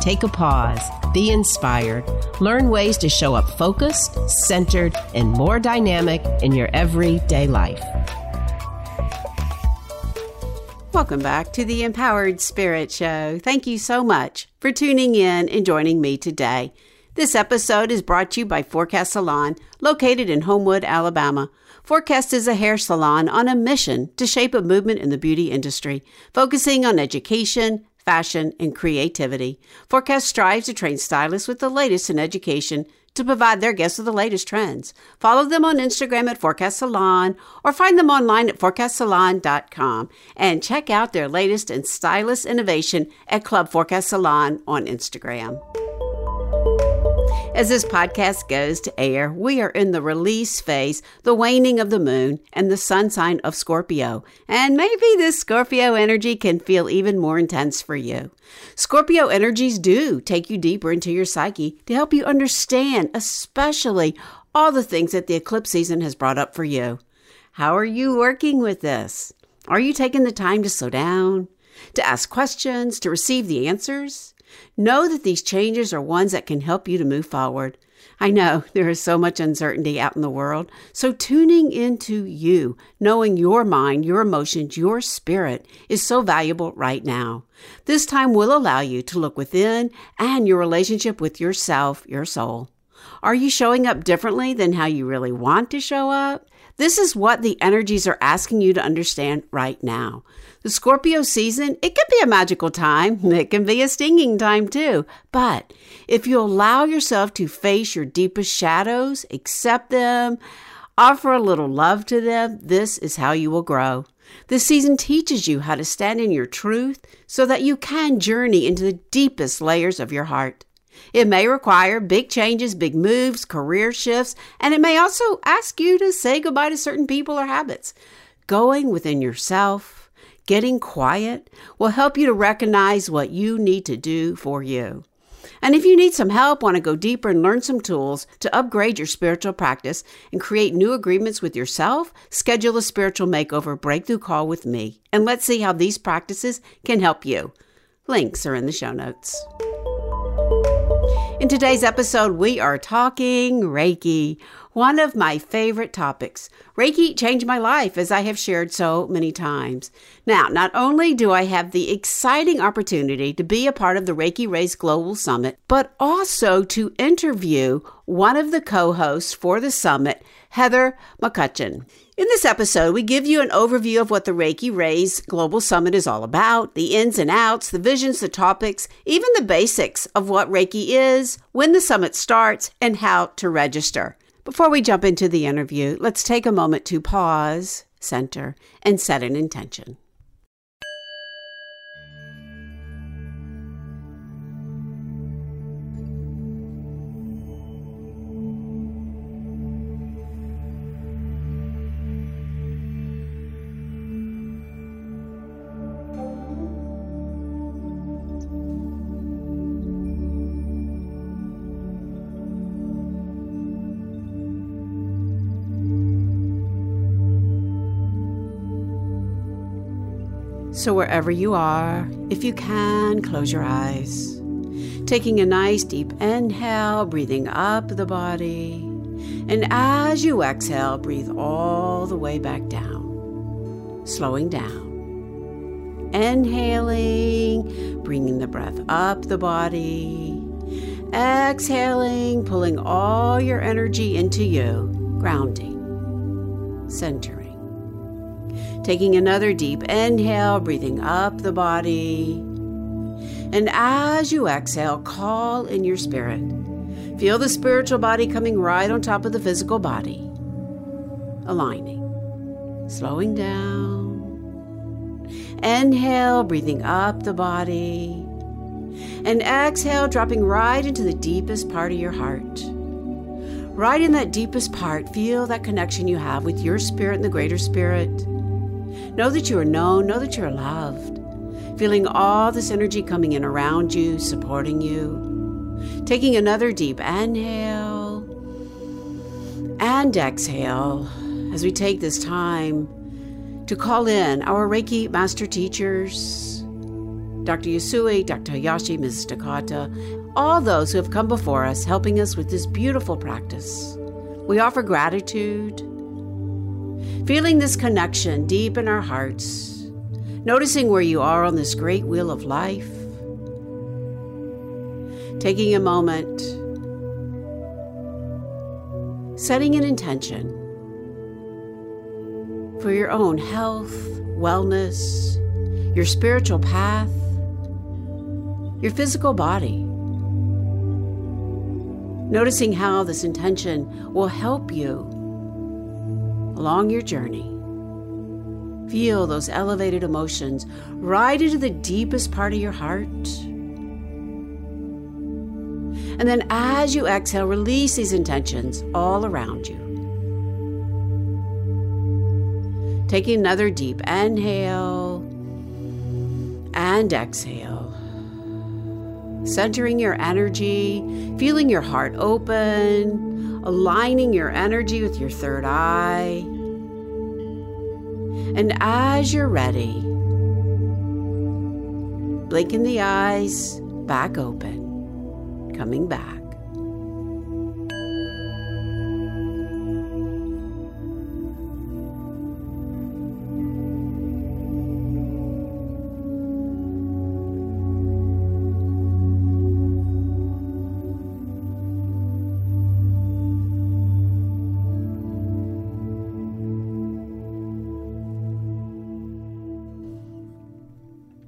Take a pause, be inspired, learn ways to show up focused, centered, and more dynamic in your everyday life. Welcome back to the Empowered Spirit Show. Thank you so much for tuning in and joining me today. This episode is brought to you by Forecast Salon, located in Homewood, Alabama. Forecast is a hair salon on a mission to shape a movement in the beauty industry, focusing on education, fashion, and creativity. Forecast strives to train stylists with the latest in education to provide their guests with the latest trends. Follow them on Instagram at Forecast Salon or find them online at forecastsalon.com and check out their latest and stylish innovation at Club Forecast Salon on Instagram. As this podcast goes to air, we are in the release phase, the waning of the moon, and the sun sign of Scorpio. And maybe this Scorpio energy can feel even more intense for you. Scorpio energies do take you deeper into your psyche to help you understand, especially all the things that the eclipse season has brought up for you. How are you working with this? Are you taking the time to slow down, to ask questions, to receive the answers? Know that these changes are ones that can help you to move forward. I know there is so much uncertainty out in the world, so tuning into you, knowing your mind, your emotions, your spirit is so valuable right now. This time will allow you to look within and your relationship with yourself, your soul. Are you showing up differently than how you really want to show up? This is what the energies are asking you to understand right now. The Scorpio season, it can be a magical time. It can be a stinging time too. But if you allow yourself to face your deepest shadows, accept them, offer a little love to them, this is how you will grow. This season teaches you how to stand in your truth so that you can journey into the deepest layers of your heart. It may require big changes, big moves, career shifts, and it may also ask you to say goodbye to certain people or habits. Going within yourself, getting quiet, will help you to recognize what you need to do for you. And if you need some help, want to go deeper and learn some tools to upgrade your spiritual practice and create new agreements with yourself, schedule a spiritual makeover breakthrough call with me. And let's see how these practices can help you. Links are in the show notes. In today's episode, we are talking Reiki, one of my favorite topics. Reiki changed my life, as I have shared so many times. Now, not only do I have the exciting opportunity to be a part of the Reiki Rays Global Summit, but also to interview one of the co hosts for the summit, Heather McCutcheon. In this episode, we give you an overview of what the Reiki Rays Global Summit is all about, the ins and outs, the visions, the topics, even the basics of what Reiki is, when the summit starts, and how to register. Before we jump into the interview, let's take a moment to pause, center, and set an intention. So, wherever you are, if you can, close your eyes. Taking a nice deep inhale, breathing up the body. And as you exhale, breathe all the way back down, slowing down. Inhaling, bringing the breath up the body. Exhaling, pulling all your energy into you, grounding, centering. Taking another deep inhale, breathing up the body. And as you exhale, call in your spirit. Feel the spiritual body coming right on top of the physical body. Aligning, slowing down. Inhale, breathing up the body. And exhale, dropping right into the deepest part of your heart. Right in that deepest part, feel that connection you have with your spirit and the greater spirit. Know that you are known, know that you're loved. Feeling all this energy coming in around you, supporting you. Taking another deep inhale and exhale as we take this time to call in our Reiki master teachers, Dr. Usui, Dr. Hayashi, Mrs. Takata, all those who have come before us helping us with this beautiful practice. We offer gratitude, feeling this connection deep in our hearts, noticing where you are on this great wheel of life, taking a moment, setting an intention. For your own health, wellness, your spiritual path, your physical body. Noticing how this intention will help you along your journey. Feel those elevated emotions right into the deepest part of your heart. And then as you exhale, release these intentions all around you. Taking another deep inhale and exhale centering your energy, feeling your heart open, aligning your energy with your third eye. And as you're ready, blinking the eyes back open, coming back.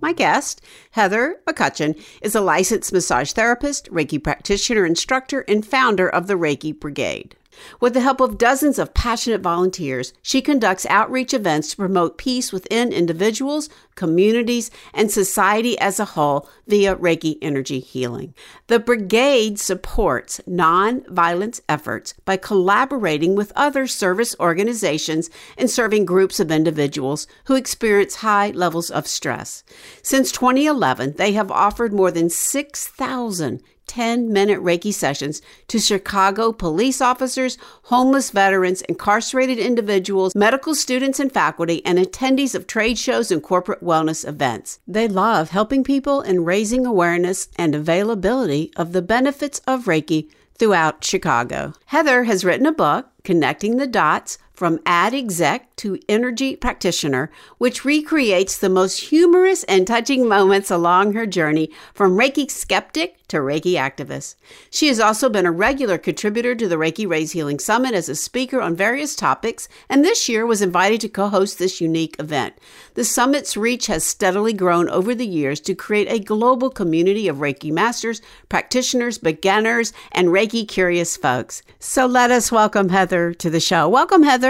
My guest, Heather McCutcheon, is a licensed massage therapist, Reiki practitioner, instructor, and founder of the Reiki Brigade. With the help of dozens of passionate volunteers, she conducts outreach events to promote peace within individuals, communities, and society as a whole via Reiki energy healing. The brigade supports non-violence efforts by collaborating with other service organizations and serving groups of individuals who experience high levels of stress. Since 2011, they have offered more than 6,000 10 minute Reiki sessions to Chicago police officers, homeless veterans, incarcerated individuals, medical students and faculty, and attendees of trade shows and corporate wellness events. They love helping people and raising awareness and availability of the benefits of Reiki throughout Chicago. Heather has written a book, Connecting the Dots from ad exec to energy practitioner, which recreates the most humorous and touching moments along her journey from Reiki skeptic to Reiki activist. She has also been a regular contributor to the Reiki Rays Healing Summit as a speaker on various topics, and this year was invited to co host this unique event. The summit's reach has steadily grown over the years to create a global community of Reiki masters, practitioners, beginners, and Reiki curious folks. So let us welcome Heather to the show. Welcome, Heather.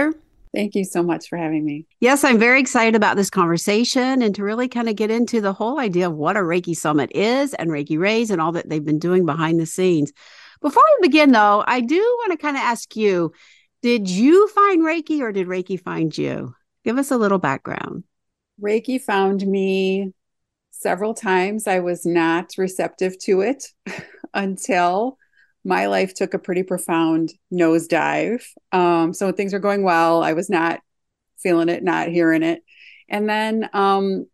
Thank you so much for having me. Yes, I'm very excited about this conversation and to really kind of get into the whole idea of what a Reiki Summit is and Reiki Rays and all that they've been doing behind the scenes. Before we begin, though, I do want to kind of ask you did you find Reiki or did Reiki find you? Give us a little background. Reiki found me several times. I was not receptive to it until my life took a pretty profound nosedive. Um, so when things were going well. I was not feeling it, not hearing it. And then um,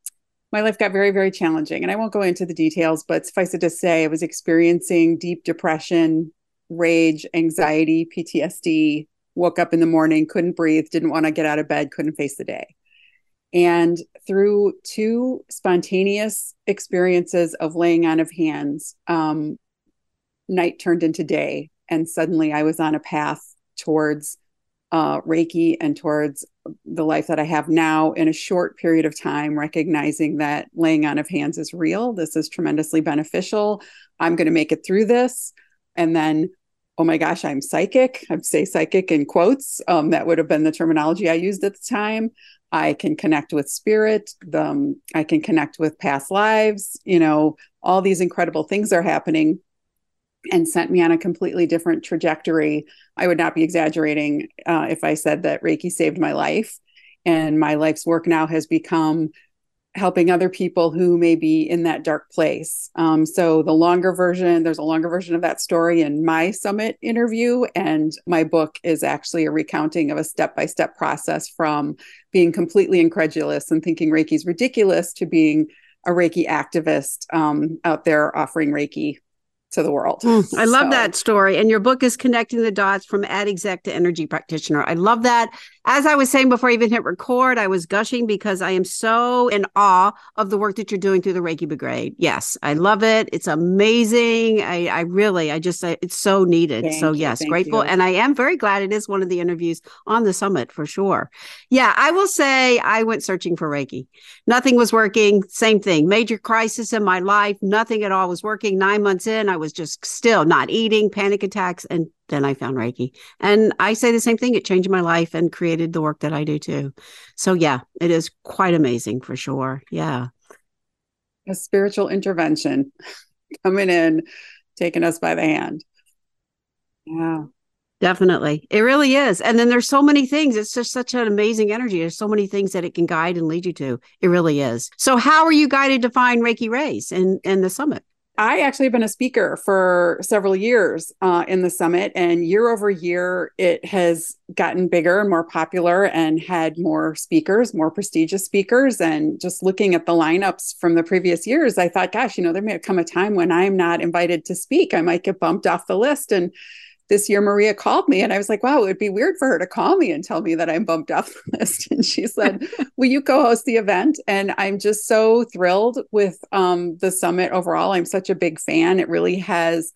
my life got very, very challenging. And I won't go into the details, but suffice it to say, I was experiencing deep depression, rage, anxiety, PTSD, woke up in the morning, couldn't breathe, didn't want to get out of bed, couldn't face the day. And through two spontaneous experiences of laying on of hands, um, night turned into day and suddenly i was on a path towards uh, reiki and towards the life that i have now in a short period of time recognizing that laying on of hands is real. This is tremendously beneficial. I'm going to make it through this. And then oh my gosh i'm psychic. I'd say psychic in quotes. Um, that would have been the terminology i used at the time. I can connect with spirit. Um, i can connect with past lives. You know all these incredible things are happening and sent me on a completely different trajectory. I would not be exaggerating uh, if I said that Reiki saved my life. And my life's work now has become helping other people who may be in that dark place. Um, so, the longer version, there's a longer version of that story in my summit interview. And my book is actually a recounting of a step by step process from being completely incredulous and thinking Reiki is ridiculous to being a Reiki activist um, out there offering Reiki to the world. Mm, I love so. that story. And your book is connecting the dots from ad exec to energy practitioner. I love that. As I was saying before I even hit record, I was gushing because I am so in awe of the work that you're doing through the Reiki Brigade. Yes, I love it. It's amazing. I, I really, I just, I, it's so needed. Thank so, yes, grateful. You. And I am very glad it is one of the interviews on the summit for sure. Yeah, I will say I went searching for Reiki. Nothing was working. Same thing. Major crisis in my life. Nothing at all was working. Nine months in, I was just still not eating, panic attacks, and then I found Reiki. And I say the same thing. It changed my life and created the work that I do too. So, yeah, it is quite amazing for sure. Yeah. A spiritual intervention coming in, taking us by the hand. Yeah. Definitely. It really is. And then there's so many things. It's just such an amazing energy. There's so many things that it can guide and lead you to. It really is. So how are you guided to find Reiki Rays and in the summit? I actually have been a speaker for several years uh, in the summit, and year over year, it has gotten bigger and more popular and had more speakers, more prestigious speakers. And just looking at the lineups from the previous years, I thought, gosh, you know, there may have come a time when I'm not invited to speak. I might get bumped off the list. And this year Maria called me and I was like, wow, it would be weird for her to call me and tell me that I'm bumped off the list. And she said, will you co-host the event? And I'm just so thrilled with um, the summit overall. I'm such a big fan. It really has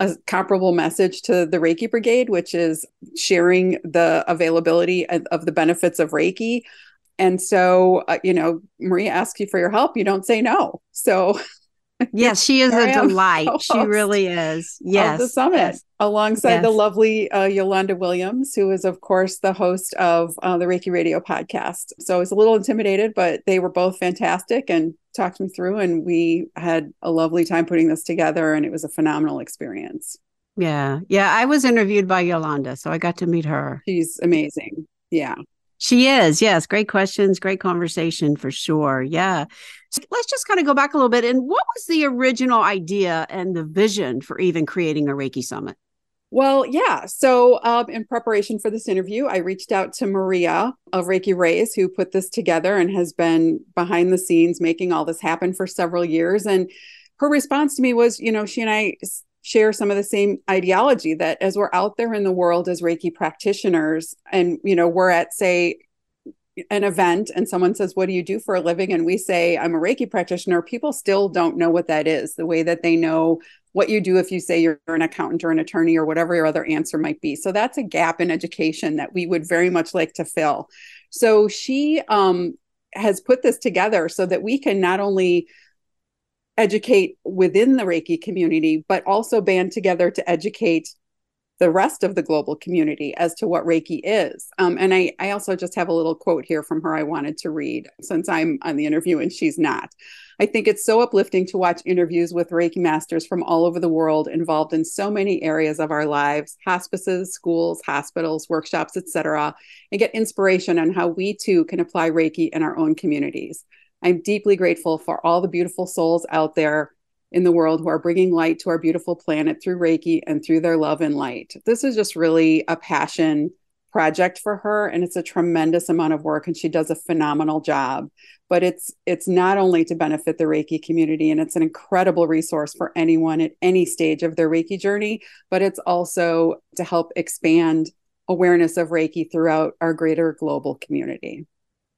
a comparable message to the Reiki Brigade, which is sharing the availability of, of the benefits of Reiki. And so, uh, you know, Maria asks you for your help, you don't say no. So Yes, she is a delight. She really is. Yes. the summit yes. alongside yes. the lovely uh, Yolanda Williams, who is, of course, the host of uh, the Reiki Radio podcast. So I was a little intimidated, but they were both fantastic and talked me through. And we had a lovely time putting this together, and it was a phenomenal experience. Yeah. Yeah. I was interviewed by Yolanda, so I got to meet her. She's amazing. Yeah. She is. Yes. Great questions. Great conversation for sure. Yeah. Let's just kind of go back a little bit. And what was the original idea and the vision for even creating a Reiki Summit? Well, yeah. So, um, in preparation for this interview, I reached out to Maria of Reiki Rays, who put this together and has been behind the scenes making all this happen for several years. And her response to me was, you know, she and I share some of the same ideology that as we're out there in the world as Reiki practitioners and you know we're at say an event and someone says what do you do for a living? And we say I'm a Reiki practitioner. People still don't know what that is. The way that they know what you do if you say you're an accountant or an attorney or whatever your other answer might be. So that's a gap in education that we would very much like to fill. So she um, has put this together so that we can not only educate within the Reiki community, but also band together to educate the rest of the global community as to what Reiki is. Um, and I, I also just have a little quote here from her I wanted to read since I'm on the interview and she's not. I think it's so uplifting to watch interviews with Reiki masters from all over the world involved in so many areas of our lives hospices, schools, hospitals, workshops, etc., and get inspiration on how we too can apply Reiki in our own communities. I'm deeply grateful for all the beautiful souls out there in the world who are bringing light to our beautiful planet through Reiki and through their love and light. This is just really a passion project for her and it's a tremendous amount of work and she does a phenomenal job but it's it's not only to benefit the reiki community and it's an incredible resource for anyone at any stage of their reiki journey but it's also to help expand awareness of reiki throughout our greater global community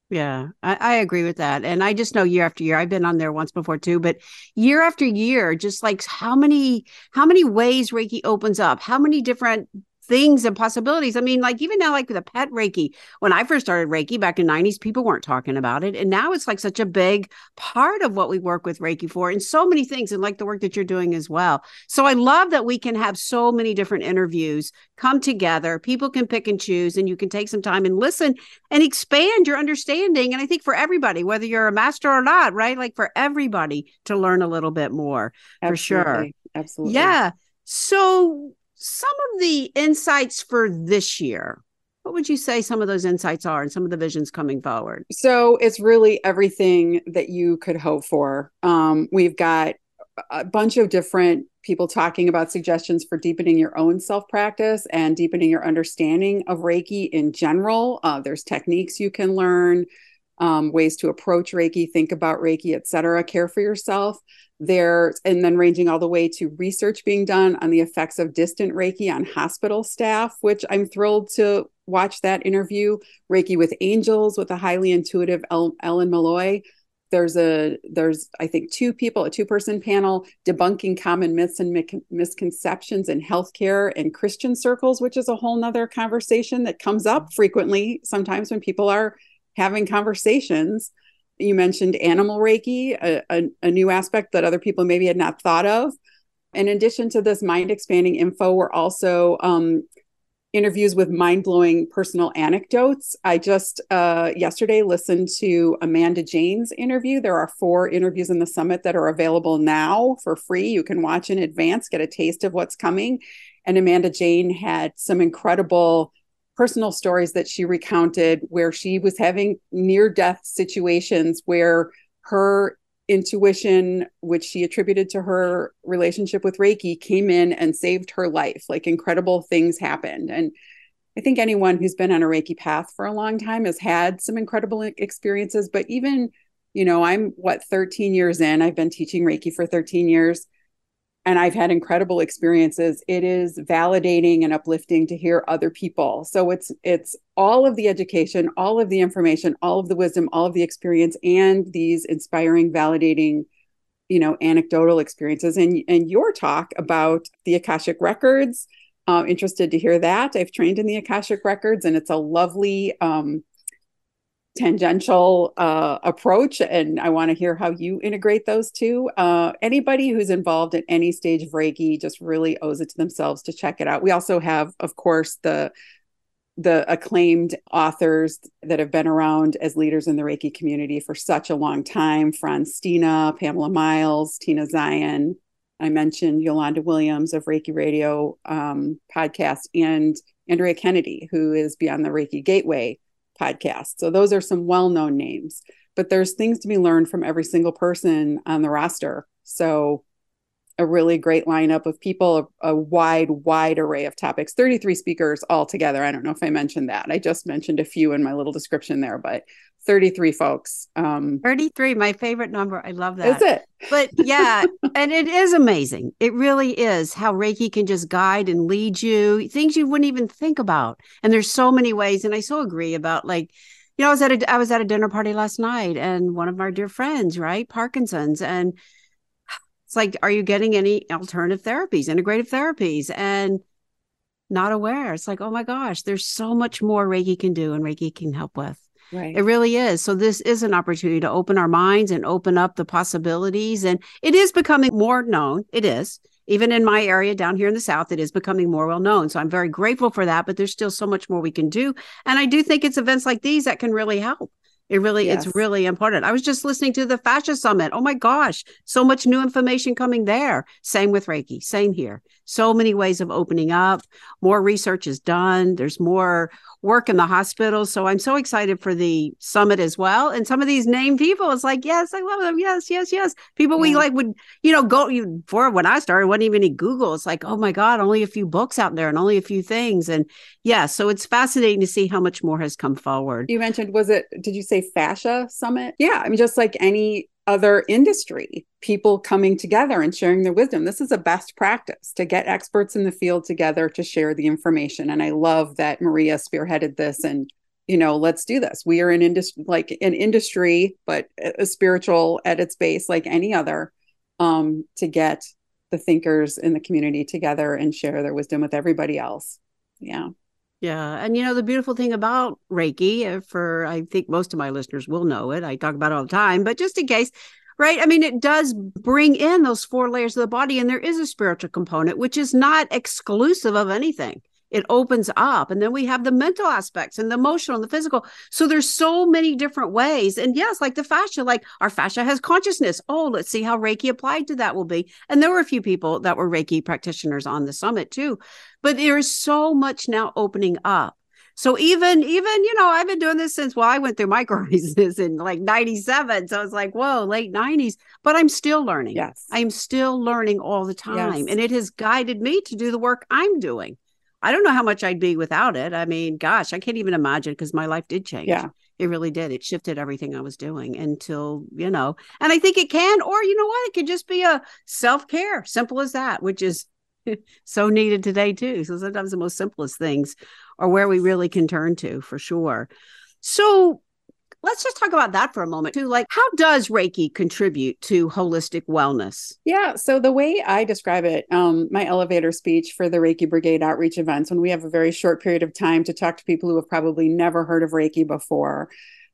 yeah, I, I, agree with that. And I just know year after year, I've been on there once before too, but year after year, just like how many, how many ways Reiki opens up, how many different things and possibilities. I mean, like even now, like the pet Reiki, when I first started Reiki back in 90s, people weren't talking about it. And now it's like such a big part of what we work with Reiki for and so many things and like the work that you're doing as well. So I love that we can have so many different interviews come together. People can pick and choose and you can take some time and listen and expand your understanding. And I think for everybody, whether you're a master or not, right? Like for everybody to learn a little bit more Absolutely. for sure. Absolutely. Yeah. So, some of the insights for this year, what would you say some of those insights are and some of the visions coming forward? So, it's really everything that you could hope for. Um, we've got a bunch of different people talking about suggestions for deepening your own self practice and deepening your understanding of Reiki in general. Uh, there's techniques you can learn, um, ways to approach Reiki, think about Reiki, etc. Care for yourself. There, and then ranging all the way to research being done on the effects of distant Reiki on hospital staff, which I'm thrilled to watch that interview. Reiki with Angels with a highly intuitive Ellen Malloy. There's a there's i think two people a two person panel debunking common myths and misconceptions in healthcare and christian circles which is a whole nother conversation that comes up mm-hmm. frequently sometimes when people are having conversations you mentioned animal reiki a, a, a new aspect that other people maybe had not thought of in addition to this mind expanding info we're also um, interviews with mind blowing personal anecdotes. I just uh, yesterday listened to Amanda Jane's interview. There are four interviews in the summit that are available now for free. You can watch in advance, get a taste of what's coming. And Amanda Jane had some incredible personal stories that she recounted where she was having near death situations where her intuition, which she attributed to her relationship with Reiki, came in and saved her life. Like incredible things happened. And I think anyone who's been on a Reiki path for a long time has had some incredible experiences. But even, you know, I'm what, 13 years in, I've been teaching Reiki for 13 years and I've had incredible experiences. It is validating and uplifting to hear other people. So it's it's all of the education, all of the information, all of the wisdom, all of the experience, and these inspiring, validating, you know, anecdotal experiences. And and your talk about the Akashic records. Uh, interested to hear that. I've trained in the Akashic records, and it's a lovely um, tangential uh, approach and i want to hear how you integrate those two. Uh, anybody who's involved at any stage of reiki just really owes it to themselves to check it out. We also have of course the the acclaimed authors that have been around as leaders in the reiki community for such a long time. Frans Stiene, pamela miles tina zion. I mentioned yolanda williams of reiki radio um, podcast and andrea kennedy who is beyond the reiki gateway podcast. So those are some well-known names, but there's things to be learned from every single person on the roster. So a really great lineup of people, a, a, wide, wide array of topics, 33 speakers altogether. I don't know if I mentioned that. I just mentioned a few in my little description there, but 33 folks. Um, 33, my favorite number. I love that. Is it? But yeah, and it is amazing. It really is how Reiki can just guide and lead you, things you wouldn't even think about. And there's so many ways. And I so agree about like, you know, I was at a I was at a dinner party last night and one of our dear friends, right? Parkinson's. And it's like, are you getting any alternative therapies, integrative therapies? And not aware. It's like, oh my gosh, there's so much more Reiki can do and Reiki can help with. Right. It really is. So this is an opportunity to open our minds and open up the possibilities. And it is becoming more known. It is. Even in my area down here in the South, it is becoming more well known. So I'm very grateful for that, but there's still so much more we can do. And I do think it's events like these that can really help. It really, yes. it's really important. I was just listening to the Fascia Summit. Oh my gosh, so much new information coming there. Same with Reiki, same here. So many ways of opening up. More research is done. There's more work in the hospital. So I'm so excited for the summit as well. And some of these named people, it's like, yes, I love them. Yes, yes, yes. People yeah. we like would, you know, go you for when I started, wasn't even any Google. It's like, oh my God, only a few books out there and only a few things. And yeah, so it's fascinating to see how much more has come forward. You mentioned, was it, did you say fascia summit? Yeah. I mean, just like any other industry, people coming together and sharing their wisdom. This is a best practice to get experts in the field together to share the information. And I love that Maria spearheaded this and you know let's do this we are an industry like an industry but a spiritual at its base like any other um to get the thinkers in the community together and share their wisdom with everybody else yeah yeah. And you know, the beautiful thing about Reiki, uh, for I think most of my listeners will know it, I talk about it all the time, but just in case, right? I mean, it does bring in those four layers of the body, and there is a spiritual component, which is not exclusive of anything. It opens up and then we have the mental aspects and the emotional and the physical. So there's so many different ways. And yes like the fascia like our fascia has consciousness. Oh let's see how reiki applied to that will be. And there were a few people that were reiki practitioners on the summit too. But there is so much now opening up. So even even you know I've been doing this since well I went through my crisis in like 97 so it's like whoa late 90s but I'm still learning. Yes. I'm still learning all the time. Yes. and it has guided me to do the work I'm doing. I don't know how much I'd be without it. I mean, gosh, I can't even imagine because my life did change. Yeah. It really did. It shifted everything I was doing until, you know, and I think it can, or you know what, it could just be a self care, simple as that, which is so needed today too. So sometimes the most simplest things are where we really can turn to for sure. So let's just talk about that for a moment too. Like, how does Reiki contribute to holistic wellness? Yeah. So the way I describe it, um, my elevator speech for the Reiki Brigade outreach events, when we have a very short period of time to talk to people who have probably never heard of Reiki before,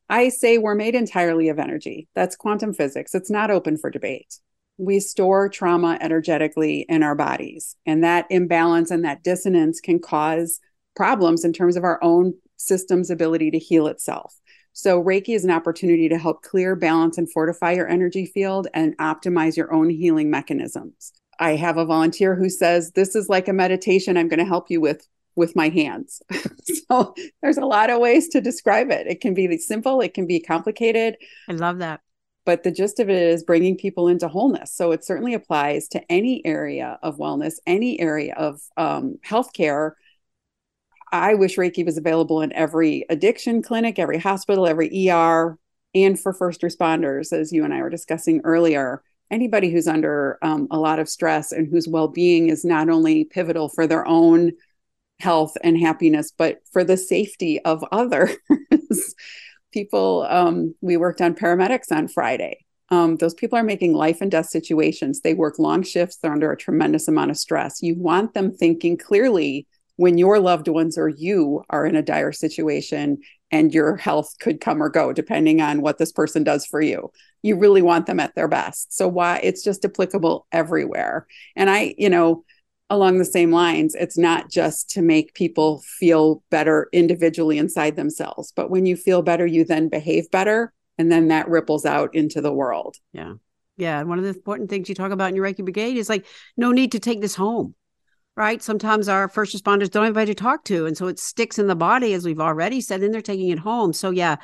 I say we're made entirely of energy. That's quantum physics. It's not open for debate we store trauma energetically in our bodies. And that imbalance and that dissonance can cause problems in terms of our own system's ability to heal itself. So, Reiki is an opportunity to help clear, balance, and fortify your energy field and optimize your own healing mechanisms. I have a volunteer who says, This is like a meditation I'm going to help you with with my hands. so there's a lot of ways to describe it. It can be simple, it can be complicated. I love that but the gist of it is bringing people into wholeness. So it certainly applies to any area of wellness, any area of um, healthcare. I wish Reiki was available in every addiction clinic, every hospital, every ER, and for first responders, as you and I were discussing earlier. Anybody who's under um, a lot of stress and whose well being is not only pivotal for their own health and happiness, but for the safety of others. People um, we worked on paramedics on friday. Um, those people are making life and death situations. They work long shifts. They're under a tremendous amount of stress. You want them thinking clearly when your loved ones or you are in a dire situation and your health could come or go depending on what this person does for you. You really want them at their best. So why it's just applicable everywhere. And i you know along the same lines it's not just to make people feel better individually inside themselves but when you feel better you then behave better and then that ripples out into the world. Yeah. Yeah. And one of the important things you talk about in your reiki brigade is like no need to take this home right sometimes our first responders don't have anybody to talk to and so it sticks in the body as we've already said and they're taking it home so yeah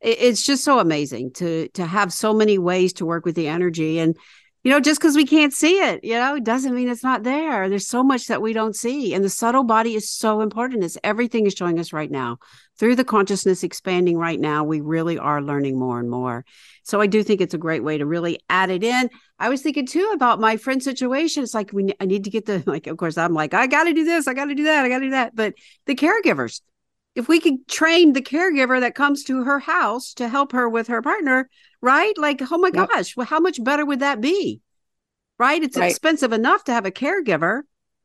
it's just so amazing to to have so many ways to work with the energy and you know, just because we can't see it, you know, it doesn't mean it's not there. There's so much that we don't see. And the subtle body is so important. It's everything is showing us right now. Through the consciousness expanding right now, we really are learning more and more. So I do think it's a great way to really add it in. I was thinking too about my friend situation. It's like we I need to get the like, of course, I'm like, I gotta do this, I gotta do that, I gotta do that. But the caregivers, if we could train the caregiver that comes to her house to help her with her partner, right? Like, oh my yep. gosh, well, how much better would that be? Right? It's right. expensive enough to have a caregiver,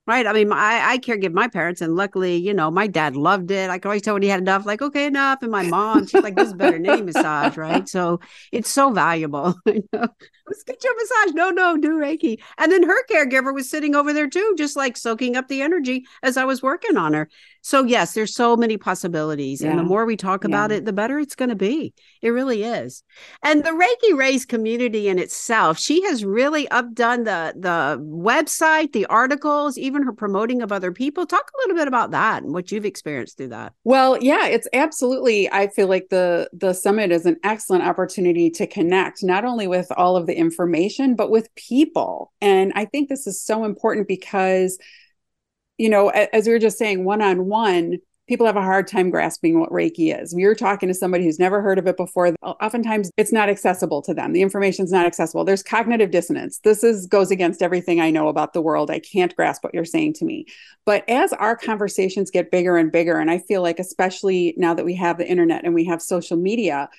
right? I mean, I, I caregive my parents, and luckily, you know, my dad loved it. I could always tell when he had enough, like, okay, enough. And my mom, she's like, this is better than any massage, right? So it's so valuable. Let's get you a massage. No, no, do Reiki. And then her caregiver was sitting over there too, just like soaking up the energy as I was working on her. So yes, there's so many possibilities. Yeah. And the more we talk about yeah. it, the better it's going to be. It really is. And the Reiki Rays community in itself, she has really updone the the website, the articles, even her promoting of other people. Talk a little bit about that and what you've experienced through that. Well, yeah, it's absolutely I feel like the the summit is an excellent opportunity to connect not only with all of the information but with people. And I think this is so important because you know, as we were just saying, one on one, people have a hard time grasping what Reiki is. You're talking to somebody who's never heard of it before. Oftentimes it's not accessible to them. The information's not accessible. There's cognitive dissonance. This is goes against everything I know about the world. I can't grasp what you're saying to me. But as our conversations get bigger and bigger, and I feel like especially now that we have the internet and we have social media,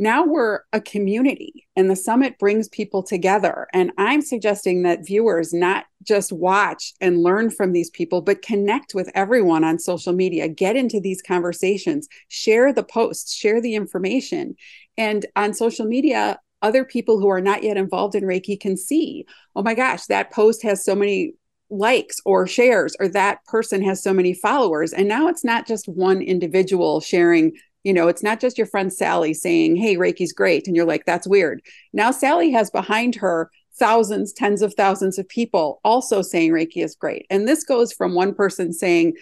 now we're a community and the summit brings people together. And I'm suggesting that viewers not just watch and learn from these people, but connect with everyone on social media, get into these conversations, share the posts, share the information. And on social media, other people who are not yet involved in Reiki can see, oh my gosh, that post has so many likes or shares or that person has so many followers and now it's not just one individual sharing you know it's not just your friend sally saying hey reiki's great and you're like that's weird now sally has behind her thousands tens of thousands of people also saying reiki is great and this goes from one person saying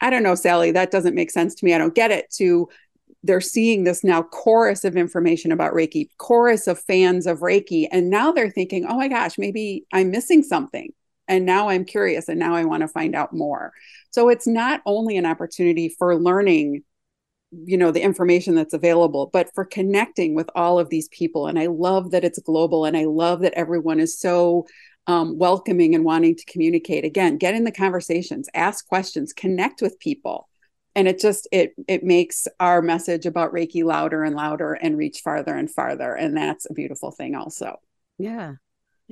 i don't know sally that doesn't make sense to me i don't get it to they're seeing this now chorus of information about Reiki, chorus of fans of Reiki. And now they're thinking, oh my gosh, maybe I'm missing something. And now I'm curious and now I want to find out more. So it's not only an opportunity for learning, you know, the information that's available, but for connecting with all of these people. And I love that it's global and I love that everyone is so um, welcoming and wanting to communicate. Again, get in the conversations, ask questions, connect with people and it just it it makes our message about reiki louder and louder and reach farther and farther and that's a beautiful thing also yeah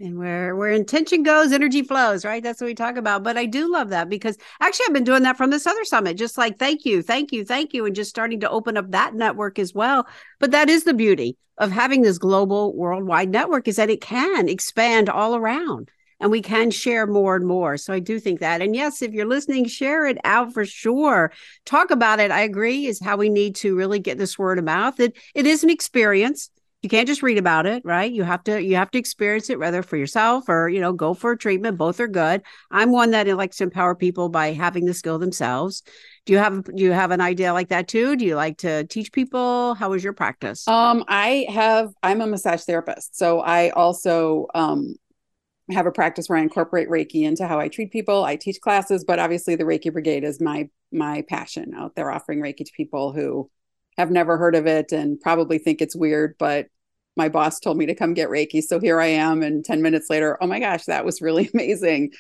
and where where intention goes energy flows right that's what we talk about but i do love that because actually i've been doing that from this other summit just like thank you thank you thank you and just starting to open up that network as well but that is the beauty of having this global worldwide network is that it can expand all around and we can share more and more. So I do think that. And yes, if you're listening, share it out for sure. Talk about it. I agree, is how we need to really get this word of mouth. It it is an experience. You can't just read about it, right? You have to you have to experience it, whether for yourself or you know go for a treatment. Both are good. I'm one that likes to empower people by having the skill themselves. Do you have do you have an idea like that too? Do you like to teach people? How is your practice? Um, I have. I'm a massage therapist, so I also um have a practice where I incorporate Reiki into how I treat people. I teach classes, but obviously the Reiki Brigade is my my passion out there offering Reiki to people who have never heard of it and probably think it's weird, but my boss told me to come get Reiki. So here I am. And 10 minutes later, oh my gosh, that was really amazing.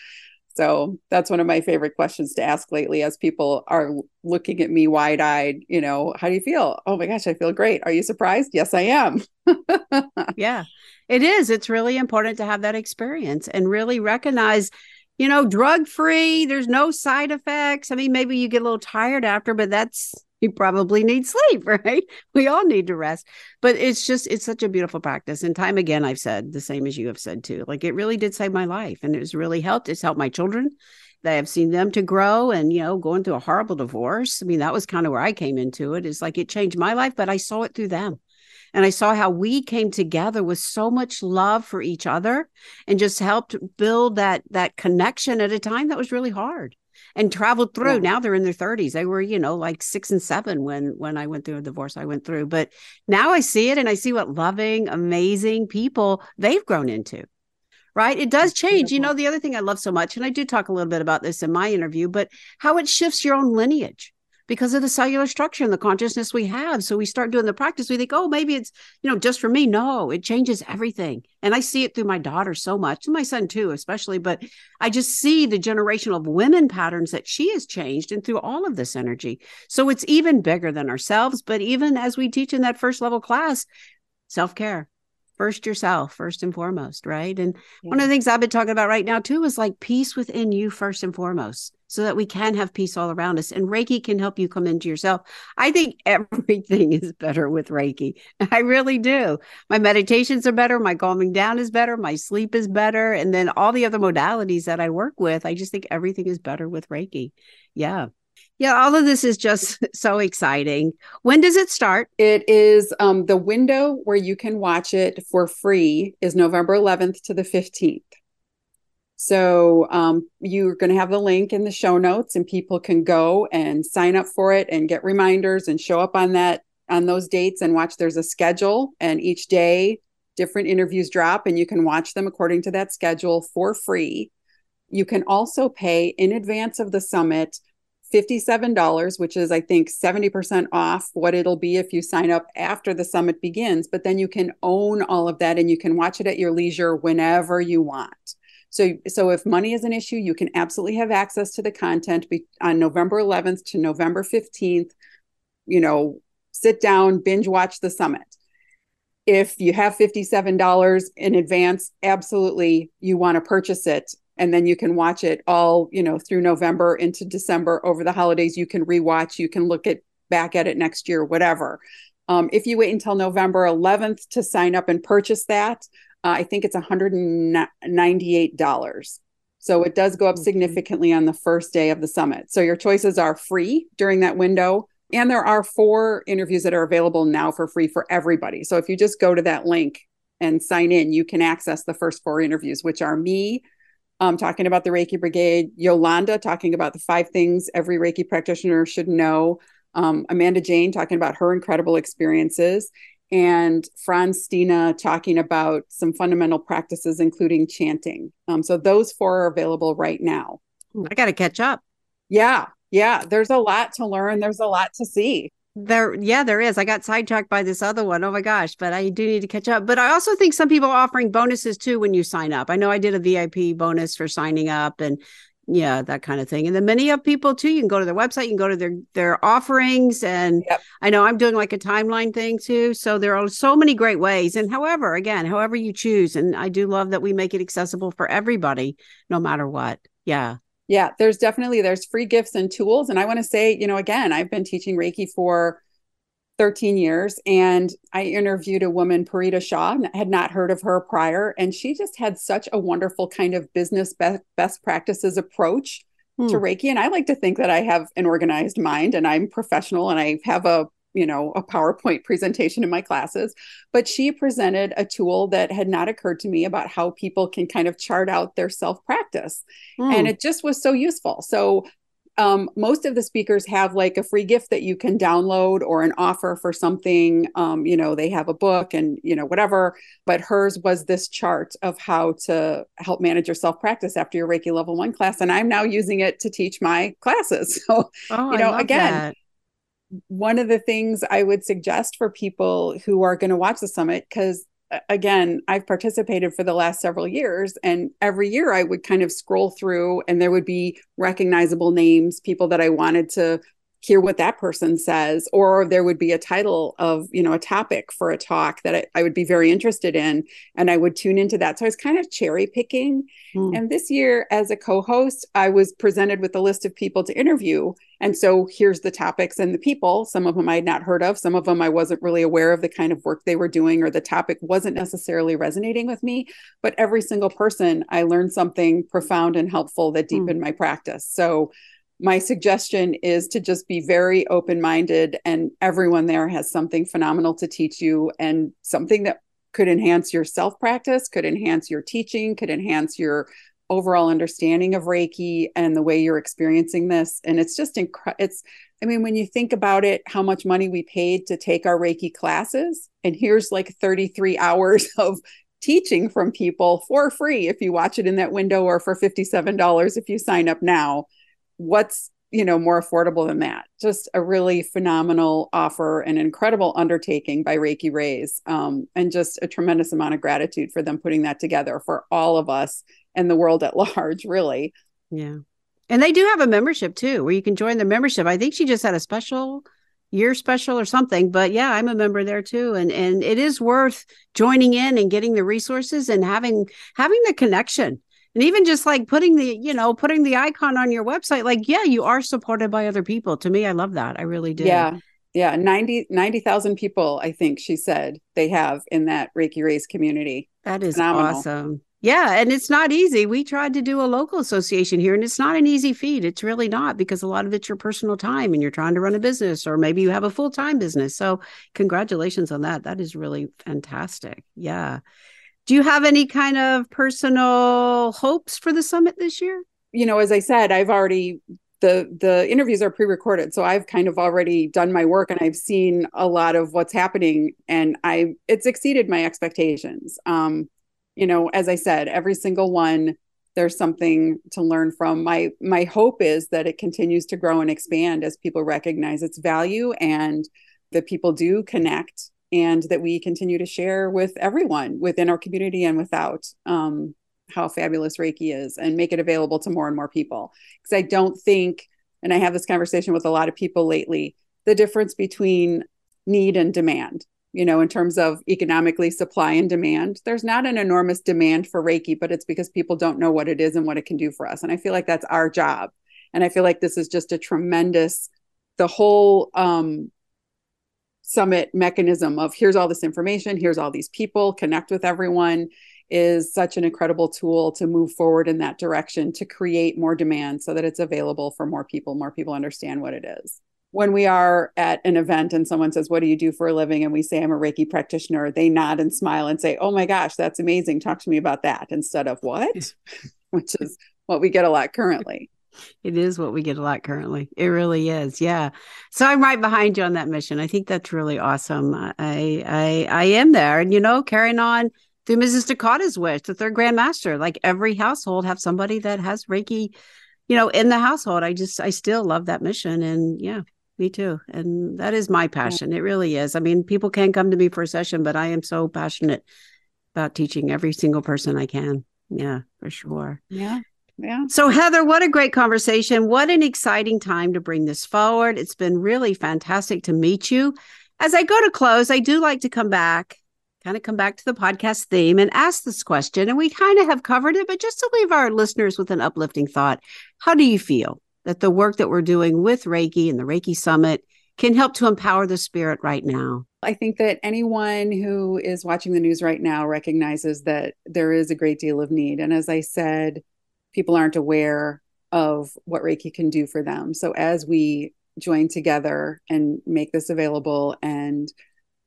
So that's one of my favorite questions to ask lately as people are looking at me wide eyed. You know, how do you feel? Oh my gosh, I feel great. Are you surprised? Yes, I am. yeah, it is. It's really important to have that experience and really recognize, you know, drug free, there's no side effects. I mean, maybe you get a little tired after, but that's you probably need sleep, right? We all need to rest. But it's just, it's such a beautiful practice. And time again, I've said the same as you have said too. Like it really did save my life and it's really helped. It's helped my children. That I've seen them to grow and, you know, going through a horrible divorce. I mean, that was kind of where I came into it. It's like it changed my life, but I saw it through them. And I saw how we came together with so much love for each other and just helped build that that connection at a time that was really hard and traveled through. Yeah. Now they're in their 30s. They were, you know, like six and seven when when I went through a divorce. I went through, but now I see it and I see what loving, amazing people they've grown into. Right. It does change. You know, the other thing I love so much, and I do talk a little bit about this in my interview, but how it shifts your own lineage because of the cellular structure and the consciousness we have. So we start doing the practice. We think, oh, maybe it's, you know, just for me. No, it changes everything. And I see it through my daughter so much, and my son too, especially. But I just see the generation of women patterns that she has changed and through all of this energy. So it's even bigger than ourselves. But even as we teach in that first level class, self care, first yourself first and foremost right and yeah. one of the things i've been talking about right now too is like peace within you first and foremost so that we can have peace all around us. And reiki can help you come into yourself. I think everything is better with reiki. I really do. My meditations are better. My calming down is better. My sleep is better. And then all the other modalities that i work with i just think everything is better with reiki. Yeah. Yeah, all of this is just so exciting. When does it start? It is um, the window where you can watch it for free is November 11th to the 15th. So um, you're going to have the link in the show notes, and people can go and sign up for it and get reminders and show up on that on those dates and watch. There's a schedule, and each day different interviews drop, and you can watch them according to that schedule for free. You can also pay in advance of the summit $57, which is, I think, 70% off what it'll be if you sign up after the summit begins. But then you can own all of that and you can watch it at your leisure whenever you want. So, so if money is an issue, you can absolutely have access to the content be, on November 11th to November 15th. You know, sit down, binge watch the summit. If you have $57 in advance, absolutely you want to purchase it and then you can watch it all you know through november into december over the holidays you can rewatch you can look at back at it next year whatever um, if you wait until november 11th to sign up and purchase that uh, i think it's $198 So it does go up Mhm. significantly on the first day of the summit. So your choices are free during that window. And there are four interviews that are available now for free for everybody. So if you just go to that link and sign in, you can access the first four interviews, which are me um, talking about the Reiki Brigade, Yolanda talking about the five things every Reiki practitioner should know, um, Amanda Jane talking about her incredible experiences, and Frans Stiene talking about some fundamental practices, including chanting. Um, so those four are available right now. I got to catch up. Yeah, yeah. There's a lot to learn. There's a lot to see. There, yeah, there is. I got sidetracked by this other one. Oh my gosh, but I do need to catch up. But I also think some people are offering bonuses too when you sign up. I know I did a VIP bonus for signing up and yeah, that kind of thing. And then many of people too, you can go to their website, you can go to their their offerings. And Yep. I know I'm doing like a timeline thing too. So there are so many great ways. And however, again, however you choose. And I do love that we make it accessible for everybody, no matter what. Yeah. yeah there's definitely there's free gifts and tools and i want to say you know again i've been teaching reiki for 13 years and i interviewed a woman parita shaw had not heard of her prior and she just had such a wonderful kind of business best, best practices approach Hmm. to reiki and i like to think that i have an organized mind and i'm professional and i have a you know a powerpoint presentation in my classes but she presented a tool that had not occurred to me about how people can kind of chart out their self practice Hmm. and it just was so useful. So um, most of the speakers have like a free gift that you can download or an offer for something. Um, you know, they have a book and you know whatever. But hers was this chart of how to help manage your self practice after your Reiki level one class, and I'm now using it to teach my classes. So oh, you know, again, that. one of the things I would suggest for people who are going to watch the summit, because again, I've participated for the last several years, and every year I would kind of scroll through and there would be recognizable names, people that I wanted to hear what that person says, or there would be a title of, you know, a topic for a talk that I, I would be very interested in, and I would tune into that. So I was kind of cherry picking. Hmm. And this year, as a co host, I was presented with a list of people to interview. And so here's the topics and the people. Some of them I had not heard of, some of them I wasn't really aware of the kind of work they were doing, or the topic wasn't necessarily resonating with me. But every single person, I learned something profound and helpful that Hmm. deepened my practice. So my suggestion is to just be very open minded, and everyone there has something phenomenal to teach you and something that could enhance your self practice, could enhance your teaching, could enhance your overall understanding of Reiki and the way you're experiencing this. And it's just incredible. It's, I mean, when you think about it, how much money we paid to take our Reiki classes, and here's like 33 hours of teaching from people for free if you watch it in that window or for $57 if you sign up now. What's you know more affordable than that just a really phenomenal offer an incredible undertaking by reiki rays um, and just a tremendous amount of gratitude for them putting that together for all of us and the world at large really Yeah. And they do have a membership too, where you can join the membership. I think she just had a special year special or something, but yeah, I'm a member there too. And and it is worth joining in and getting the resources and having having the connection. And even just like putting the, you know, putting the icon on your website, like, yeah, you are supported by other people. To me, I love that. I really do. yeah yeah 90 90,000 people i think she said they have in that reiki rays community That is Phenomenal. awesome. Yeah, and it's not easy. We tried to do a local association here, and it's not an easy feat. It's really not because a lot of it's your personal time and you're trying to run a business, or maybe you have a full time business. So, congratulations on that. That is really fantastic. Yeah. Do you have any kind of personal hopes for the summit this year? you know as i said i've already the the interviews are pre-recorded so i've kind of already done my work and i've seen a lot of what's happening and i it's exceeded my expectations um you know as i said every single one there's something to learn from my my hope is that it continues to grow and expand as people recognize its value and that people do connect and that we continue to share with everyone within our community and without um how fabulous Reiki is and make it available to more and more people. Because I don't think, and I have this conversation with a lot of people lately, the difference between need and demand, you know, in terms of economically supply and demand, there's not an enormous demand for Reiki, but it's because people don't know what it is and what it can do for us. And I feel like that's our job. And I feel like this is just a tremendous, the whole um, summit mechanism of here's all this information, here's all these people, connect with everyone is such an incredible tool to move forward in that direction to create more demand so that it's available for more people more people understand what it is. When we are at an event and someone says what do you do for a living? and we say i'm a reiki practitioner they nod and smile and say oh my gosh that's amazing talk to me about that instead of what? Which is what we get a lot currently it is what we get a lot currently. It really is. Yeah. So I'm right behind you on that mission. I think that's really awesome. I I I am there. And you know, carrying on through Mrs. Takata's wish, the third grandmaster, like every household have somebody that has Reiki, you know, in the household. I just I still love that mission. And yeah, me too. And that is my passion. It really is. I mean, people can come to me for a session, but I am so passionate about teaching every single person I can. Yeah, for sure. Yeah. Yeah. So, Heather, what a great conversation. What an exciting time to bring this forward. It's been really fantastic to meet you. As I go to close, I do like to come back, kind of come back to the podcast theme and ask this question. And we kind of have covered it, but just to leave our listeners with an uplifting thought How do you feel that the work that we're doing with Reiki and the Reiki Summit can help to empower the spirit right now? I think that anyone who is watching the news right now recognizes that there is a great deal of need. And as I said, people aren't aware of what Reiki can do for them. So as we join together and make this available and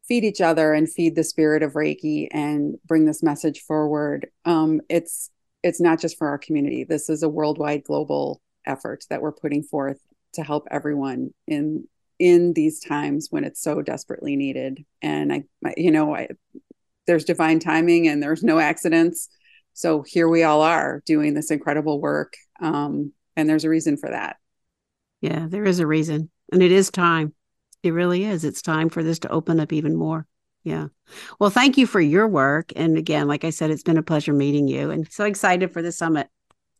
feed each other and feed the spirit of Reiki and bring this message forward, um, it's it's not just for our community. This is a worldwide, global effort that we're putting forth to help everyone in in these times when it's so desperately needed. And I, I you know, I, there's divine timing and there's no accidents so here we all are doing this incredible work um, and there's a reason for that. Yeah there is a reason and it is time. It really is. It's time for this to open up even more. Yeah. Well thank you for your work and again like i said it's been a pleasure meeting you and so excited for the summit.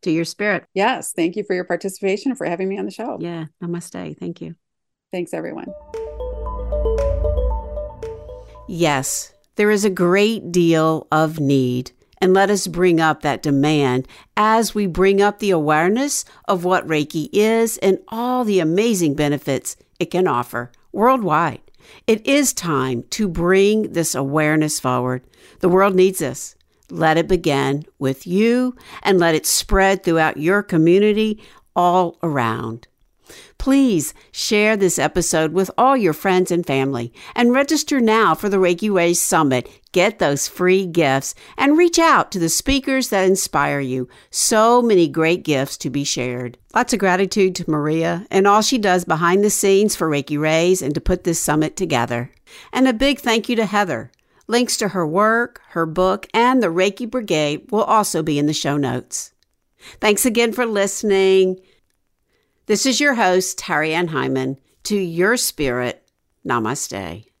To your spirit. Yes thank you for your participation for having me on the show. Yeah namaste. Thank you. Thanks everyone. Yes there is a great deal of need and let us bring up that demand as we bring up the awareness of what Reiki is and all the amazing benefits it can offer worldwide. It is time to bring this awareness forward. The world needs this. Let it begin with you and let it spread throughout your community all around. Please share this episode with all your friends and family and register now for the Reiki Rays Summit. Get those free gifts and reach out to the speakers that inspire you. So many great gifts to be shared. Lots of gratitude to Maria and all she does behind the scenes for Reiki Rays and to put this summit together. And a big thank you to Heather. Links to her work, her book, and the Reiki Brigade will also be in the show notes. Thanks again for listening. This is your host, Terry Ann Hyman. To your spirit, namaste.